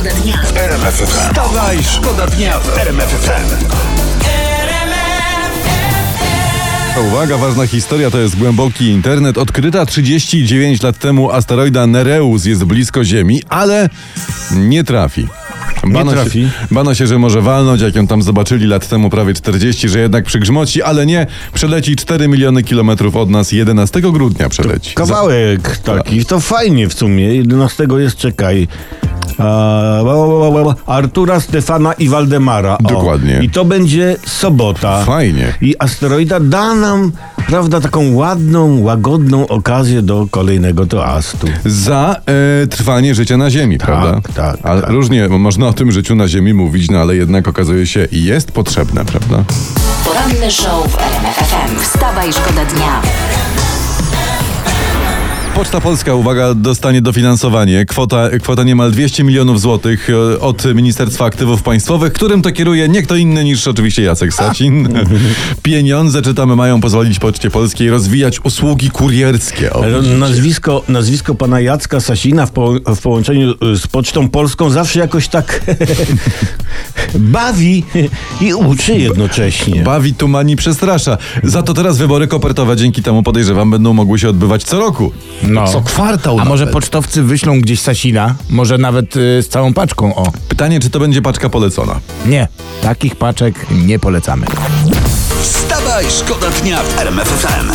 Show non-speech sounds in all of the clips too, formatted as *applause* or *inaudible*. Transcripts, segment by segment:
Szkoda dnia w RMF FM. Wstawaj, szkoda dnia w RMF FM. Uwaga, ważna historia to jest głęboki internet. Odkryta 39 lat temu asteroida Nereus jest blisko Ziemi, ale nie trafi. Bano trafi. Się, bano się, że może walnąć, jak ją tam zobaczyli lat temu prawie 40, że jednak przygrzmoci, ale nie. Przeleci 4 miliony kilometrów od nas 11 grudnia przeleci. Kawałek taki, to fajnie w sumie. 11 jest, czekaj. a, Artura, Stefana i Waldemara. O. Dokładnie. I to będzie sobota. Fajnie. I asteroida da nam, prawda, taką ładną, łagodną okazję do kolejnego toastu. Za e, trwanie życia na Ziemi, prawda? tak, Ale tak. różnie można o tym życiu na Ziemi mówić, no ale jednak okazuje się jest potrzebne, prawda? Poranny show w RMF FM. Wstawaj, szkoda dnia. Poczta Polska, uwaga, dostanie dofinansowanie. Kwota, kwota niemal 200 milionów złotych e, od Ministerstwa Aktywów Państwowych, którym to kieruje nie kto inny niż oczywiście Jacek Sacin. *laughs* Pieniądze, czytamy, mają pozwolić Poczcie Polskiej rozwijać usługi kurierskie. Nazwisko, nazwisko pana Jacka Sasina w, po, w połączeniu y, z Pocztą Polską zawsze jakoś tak *laughs* bawi i uczy jednocześnie. Bawi, tumani, przestrasza. Za to teraz wybory kopertowe dzięki temu podejrzewam będą mogły się odbywać co roku. No. Co kwartał A może nawet. pocztowcy wyślą gdzieś Sasina? Może nawet y, z całą paczką, o. Pytanie, czy to będzie paczka polecona? Nie, takich paczek nie polecamy. Wstawaj, szkoda dnia w RMF FM.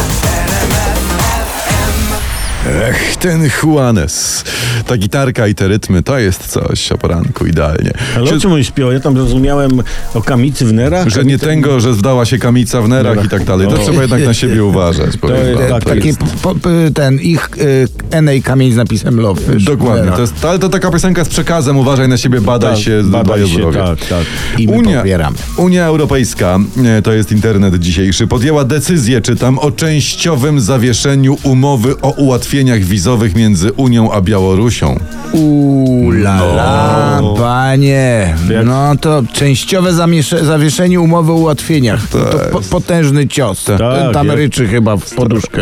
Ech, ten Juanes. Ta gitarka i te rytmy, to jest coś o poranku, idealnie. Ale Czy- o czym oni śpiewał? Ja tam zrozumiałem o kamicy w nerach. Że nie tęgo, że zdała się kamica w nerach i tak dalej. To No. trzeba jednak na siebie uważać. powiem jest wam. tak, To Taki po, ten ich y, Enej kamień z napisem Love. Dokładnie. no. To jest, ale to taka piosenka z przekazem. Uważaj na siebie, badaj Tak, się, badaj dbaj o się, zdrowie. tak, tak. I my Unia, popieramy. Unia Europejska, e, to jest internet dzisiejszy, podjęła decyzję, czytam, o częściowym zawieszeniu umowy o ułatwieniach wizowych między Unią a Białorusią. Uuu, la, la, panie. No to częściowe zamiesze- zawieszenie umowy o ułatwieniach. To, to po, potężny cios. Tak, Tam jak- ryczy chyba w poduszkę.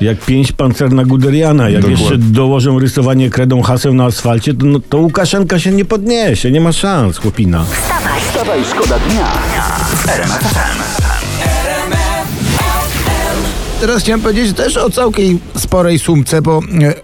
Jak pięć pancerna Guderiana. Jak Dokładnie. jeszcze dołożą rysowanie kredą haseł na asfalcie, to, no, to Łukaszenka się nie podniesie. Nie ma szans, chłopina. Wstawaj, szkoda dnia w RMF FM. Teraz chciałem powiedzieć też o całkiem sporej sumce, bo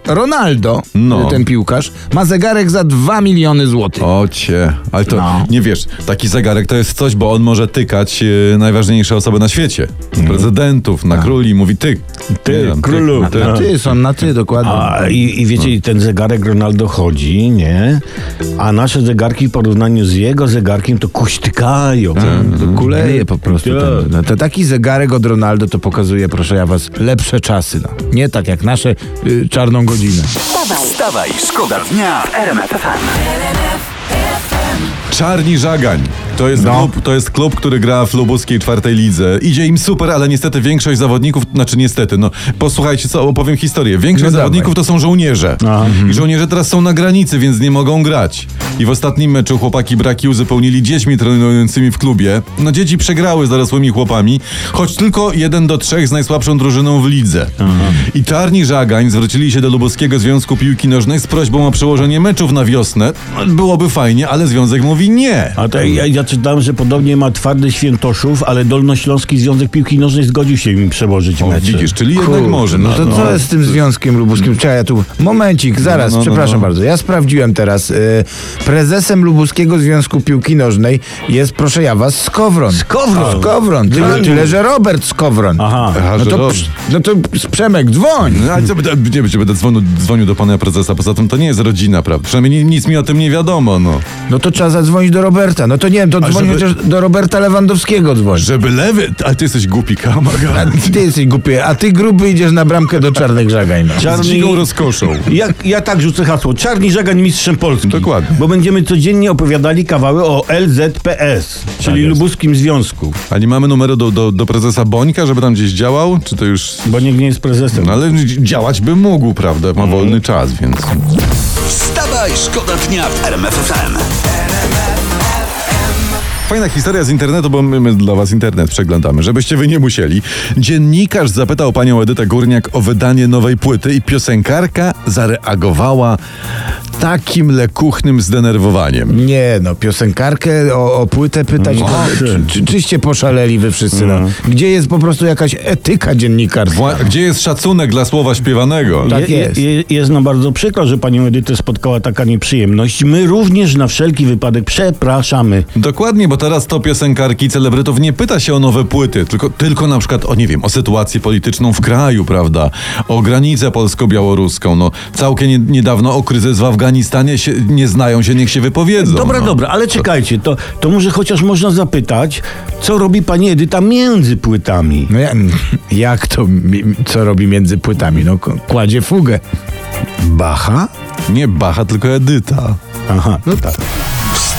e, Ronaldo, No. ten piłkarz, ma zegarek za 2 miliony złotych. O cię, ale to No. nie wiesz, taki zegarek to jest coś, bo on może tykać e, najważniejsze osoby na świecie. Prezydentów, na króli, mówi ty. Ty, wiem, królu. Ty, Na ty, są na ty, dokładnie. A, i, I wiecie, i ten zegarek Ronaldo chodzi, nie? A nasze zegarki w porównaniu z jego zegarkiem to kuśtykają. To kuleje po prostu. Tak. Ten, no, to taki zegarek od Ronaldo to pokazuje, proszę ja was, lepsze czasy. No. Nie tak jak nasze y, czarną godzinę. Wstawaj, Wstawaj, szkoda dnia w RMF FM. Czarni Żagań. To jest, No. klub, to jest klub, który gra w lubuskiej czwartej lidze. Idzie im super, ale niestety większość zawodników, znaczy niestety, no posłuchajcie, co opowiem historię. Większość No zawodników to są żołnierze. Aha. I żołnierze teraz są na granicy, więc nie mogą grać. I w ostatnim meczu chłopaki braki uzupełnili dziećmi trenującymi w klubie. No dzieci przegrały z dorosłymi chłopami, choć tylko jeden do trzech z najsłabszą drużyną w lidze. I Czarni Żagań zwrócili się do Lubuskiego Związku Piłki Nożnej z prośbą o przełożenie meczów na wiosnę. Byłoby fajnie, ale związek mówi nie. A to ja, ja czytałem, że podobnie ma twardy Świętoszów, ale Dolnośląski Związek Piłki Nożnej zgodził się im przełożyć O, mecze. widzisz, czyli jednak Kurde, może. No to co jest z tym związkiem lubuskim? Czekaj, ja tu... Momencik, zaraz, no, no, przepraszam no. bardzo. Ja sprawdziłem teraz. Y, prezesem Lubuskiego Związku Piłki Nożnej jest, proszę ja was, Skowron. Skowron? Skowron. Tyle, tyle że Robert Skowron. Aha. Aha, No że to, no to Przemek, dzwoń. No, ale co będę, nie będzie, będę dzwonił, dzwonił do pana prezesa. Poza tym to nie jest rodzina, prawda? Przynajmniej ni- nic mi o tym nie wiadomo, no. No to trzeba zadzwonić do Roberta. No to nie wiem, to A dzwoń żeby- chociaż do Roberta Lewandowskiego dzwoń. Żeby lewy... Ale ty jesteś głupi, A kamaga. ty jesteś głupi, a ty gruby idziesz na bramkę do czarnych żagań. No. Z Czarni... dzigą rozkoszą. Ja, ja tak rzucę hasło. Czarni Żagań mistrzem Polski. Dokładnie. Bo będziemy codziennie opowiadali kawały o LZPS, czyli jest. Lubuskim Związku. A nie mamy numeru do, do, do prezesa Bońka, żeby tam gdzieś działał? Czy to już... Bo nikt nie jest prezesem. No ale dzi- działać by mógł, prawda? Ma wolny czas, więc... Wstawaj, szkoda dnia w RMF FM. Fajna historia z internetu, bo my, my dla was internet przeglądamy, żebyście wy nie musieli. Dziennikarz zapytał panią Edytę Górniak o wydanie nowej płyty i piosenkarka zareagowała takim lekuchnym zdenerwowaniem. Nie no, piosenkarkę o, o płytę pytać, No, no, czy, czy, czyście poszaleli wy wszyscy, no. Gdzie jest po prostu jakaś etyka dziennikarska? Wła- Gdzie jest szacunek dla słowa śpiewanego? Tak Je- jest. Je, jest nam bardzo przykro, że panią Edytę spotkała taka nieprzyjemność. My również na wszelki wypadek przepraszamy. Dokładnie, bo teraz to piosenkarki celebrytów nie pyta się o nowe płyty, tylko, tylko na przykład o, nie wiem, o sytuację polityczną w kraju, prawda? O granicę polsko-białoruską. No, całkiem nie, niedawno o kryzys w Afganistanie się, nie znają się, niech się wypowiedzą. Dobra, no. dobra, ale czekajcie, to, to może chociaż można zapytać, co robi pani Edyta między płytami? No ja, jak to, co robi między płytami? No kładzie fugę. Bacha? Nie Bacha, tylko Edyta. Aha, no tak.